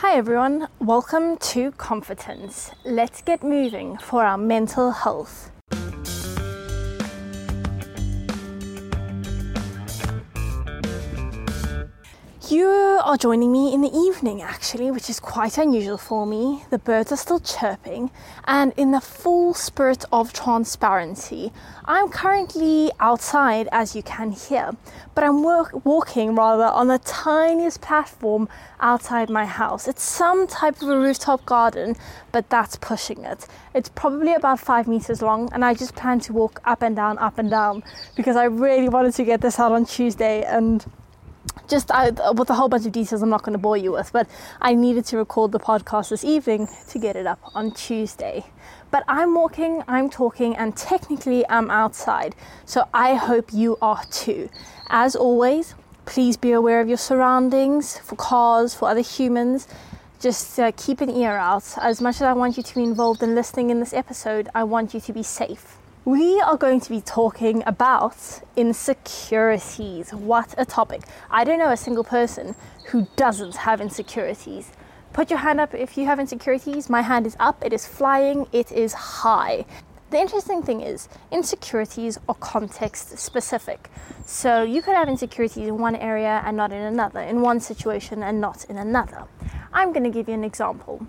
Hi everyone, welcome to Confidence. Let's get moving for our mental health. You are joining me in the evening, actually, which is quite unusual for me. The birds are still chirping, and in the full spirit of transparency, I'm currently outside, as you can hear, but I'm work- walking rather on the tiniest platform outside my house. It's some type of a rooftop garden, but that's pushing it. It's probably about five meters long, and I just plan to walk up and down, up and down, because I really wanted to get this out on Tuesday and just I, with a whole bunch of details I'm not going to bore you with, but I needed to record the podcast this evening to get it up on Tuesday. But I'm walking, I'm talking, and technically I'm outside, so I hope you are too. As always, please be aware of your surroundings for cars, for other humans. Just uh, keep an ear out. As much as I want you to be involved in listening in this episode, I want you to be safe. We are going to be talking about insecurities. What a topic. I don't know a single person who doesn't have insecurities. Put your hand up if you have insecurities. My hand is up, it is flying, it is high. The interesting thing is, insecurities are context specific. So you could have insecurities in one area and not in another, in one situation and not in another. I'm going to give you an example.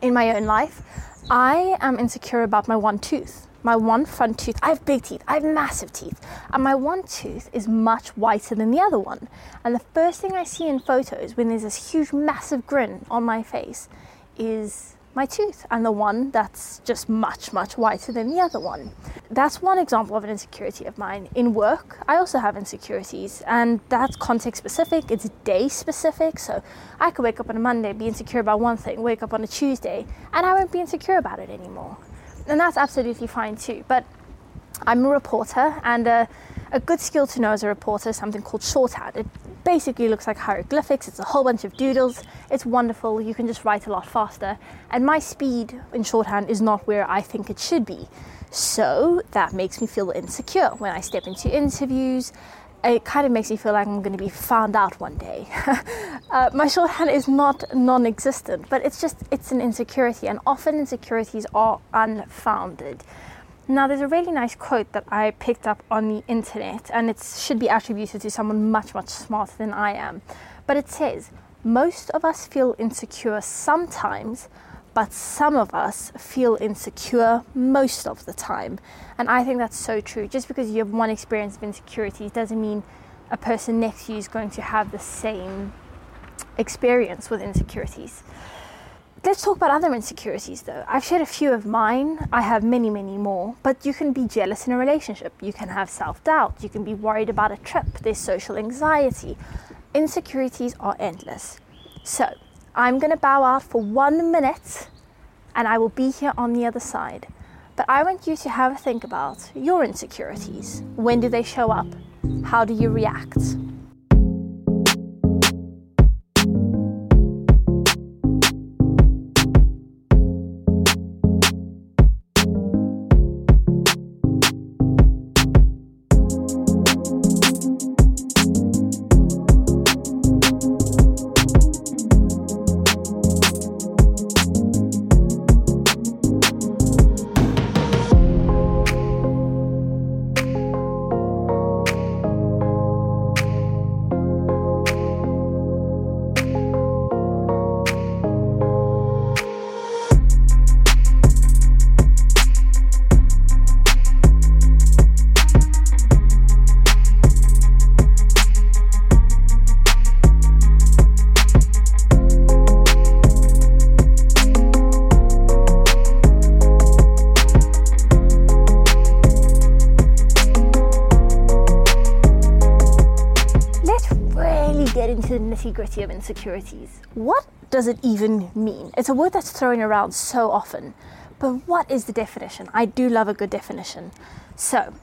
In my own life, I am insecure about my one tooth my one front tooth, I have big teeth, I have massive teeth, and my one tooth is much whiter than the other one. And the first thing I see in photos when there's this huge, massive grin on my face is my tooth, and the one that's just much, much whiter than the other one. That's one example of an insecurity of mine. In work, I also have insecurities, and that's context specific, it's day specific. So I could wake up on a Monday, be insecure about one thing, wake up on a Tuesday, and I won't be insecure about it anymore and that's absolutely fine too. But I'm a reporter, and a, a, good skill to know as a reporter is something called shorthand. It basically looks like hieroglyphics, it's a whole bunch of doodles. It's wonderful, you can just write a lot faster. And my speed in shorthand is not where I think it should be. So that makes me feel insecure when I step into interviews. It kind of makes me feel like I'm going to be found out one day. uh, my shorthand is not non-existent, but it's just it's an insecurity, and often insecurities are unfounded. Now, there's a really nice quote that I picked up on the internet, and it should be attributed to someone much, much smarter than I am. But it says, Most of us feel insecure sometimes, but some of us feel insecure most of the time. And I think that's so true. Just because you have one experience of insecurity doesn't mean a person next to you is going to have the same experience with insecurities. Let's talk about other insecurities though. I've shared a few of mine, I have many, many more, but you can be jealous in a relationship, you can have self doubt, you can be worried about a trip, there's social anxiety. Insecurities are endless. So, I'm going to bow out for one minute and I will be here on the other side. But I want you to have a think about your insecurities. When do they show up? How do you react? Nitty gritty of insecurities. What does it even mean? It's a word that's thrown around so often, but what is the definition? I do love a good definition. So,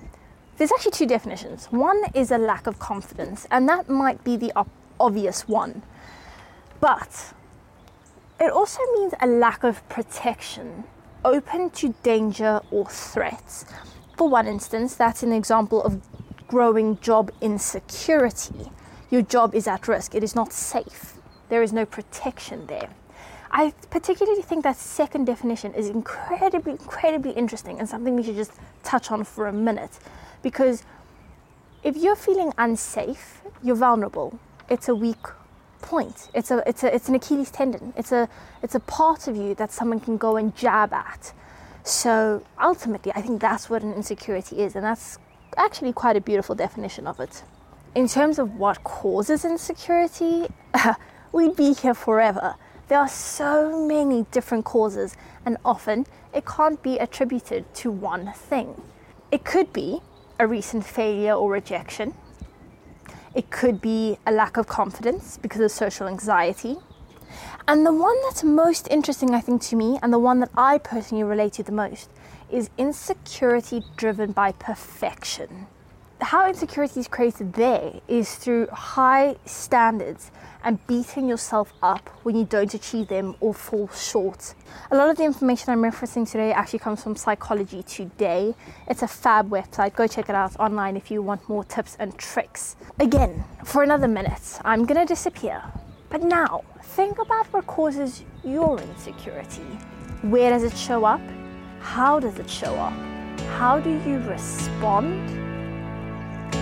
there's actually two definitions. One is a lack of confidence, and that might be the op- obvious one, but it also means a lack of protection, open to danger or threats. For one instance, that's an example of growing job insecurity your job is at risk, it is not safe. There is no protection there. I particularly think that second definition is incredibly, incredibly interesting and something we should just touch on for a minute. Because if you're feeling unsafe, you're vulnerable. It's a weak point. It's a it's a it's an Achilles tendon. It's a it's a part of you that someone can go and jab at. So ultimately, I think that's what an insecurity is, and that's actually quite a beautiful definition of it. In terms of what causes insecurity, we'd be here forever. There are so many different causes, and often it can't be attributed to one thing. It could be a recent failure or rejection. It could be a lack of confidence because of social anxiety. And the one that's most interesting, I think, to me, and the one that I personally relate to the most, is insecurity driven by perfection. How insecurity is created there is through high standards and beating yourself up when you don't achieve them or fall short. A lot of the information I'm referencing today actually comes from Psychology Today. It's a fab website. Go check it out online if you want more tips and tricks. Again, for another minute, I'm gonna disappear. But now, think about what causes your insecurity. Where does it show up? How does it show up? How do you respond?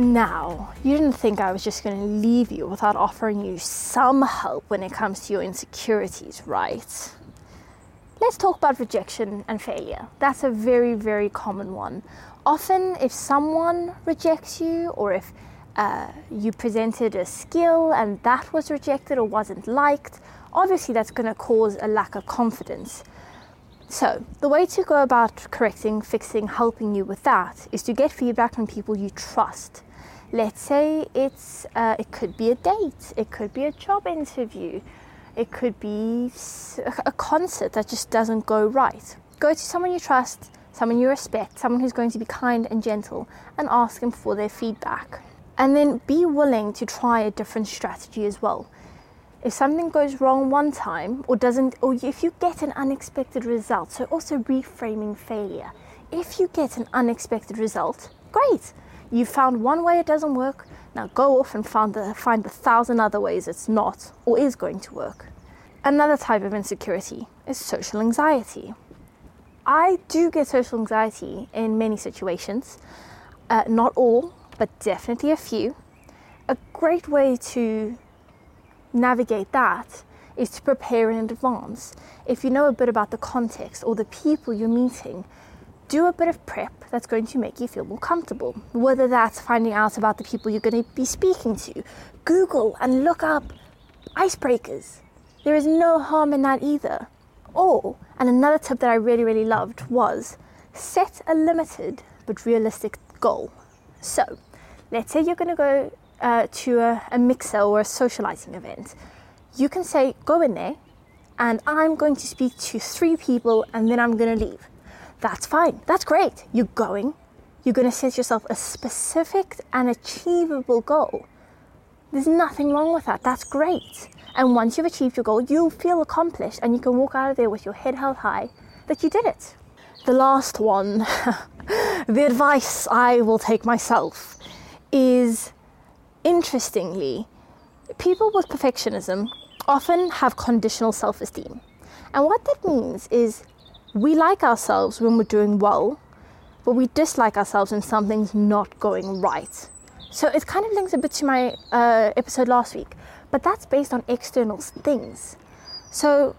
Now, you didn't think I was just going to leave you without offering you some help when it comes to your insecurities, right? Let's talk about rejection and failure. That's a very, very common one. Often, if someone rejects you or if uh, you presented a skill and that was rejected or wasn't liked, obviously that's going to cause a lack of confidence. So, the way to go about correcting, fixing, helping you with that is to get feedback from people you trust let's say it's uh, it could be a date it could be a job interview it could be a concert that just doesn't go right. Go to someone you trust someone you respect someone who's going to be kind and gentle and ask them for their feedback. And then be willing to try a different strategy as well. If something goes wrong one time or doesn't or if you get an unexpected result so also reframing failure. If you get an unexpected result great you found one way it doesn't work, now go off and find the, find the thousand other ways it's not or is going to work. Another type of insecurity is social anxiety. I do get social anxiety in many situations, uh, not all, but definitely a few. A great way to navigate that is to prepare in advance. If you know a bit about the context or the people you're meeting, do a bit of prep that's going to make you feel more comfortable. Whether that's finding out about the people you're going to be speaking to, Google and look up icebreakers. There is no harm in that either. Or, and another tip that I really, really loved was set a limited but realistic goal. So, let's say you're going to go uh, to a, a mixer or a socializing event. You can say, go in there, and I'm going to speak to three people, and then I'm going to leave that's fine. That's great. You're going. You're going to set yourself a specific and achievable goal. There's nothing wrong with that. That's great. And once you've achieved your goal, you'll feel accomplished and you can walk out of there with your head held high that you did it. The last one, the advice I will take myself is interestingly, people with perfectionism often have conditional self esteem. And what that means is we like ourselves when we're doing well, but we dislike ourselves when something's not going right. So it kind of links a bit to my uh, episode last week, but that's based on external things. So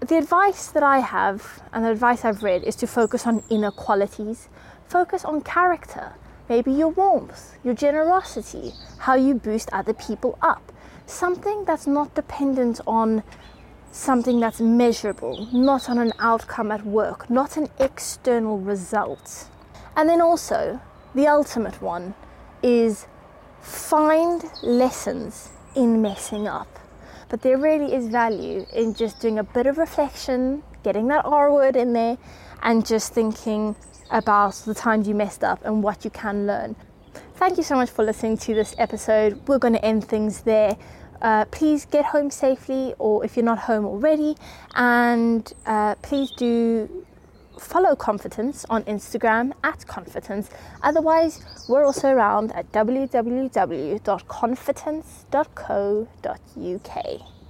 the advice that I have and the advice I've read is to focus on inner qualities, focus on character, maybe your warmth, your generosity, how you boost other people up. Something that's not dependent on something that's measurable, not on an outcome at work, not an external result. And then also, the ultimate one is find lessons in messing up. But there really is value in just doing a bit of reflection, getting that R word in there, and just thinking about the times you messed up and what you can learn. Thank you so much for listening to this episode. We're going to end things there. Uh, please get home safely, or if you're not home already, and uh, please do follow Confidence on Instagram at Confidence. Otherwise, we're also around at www.confidence.co.uk.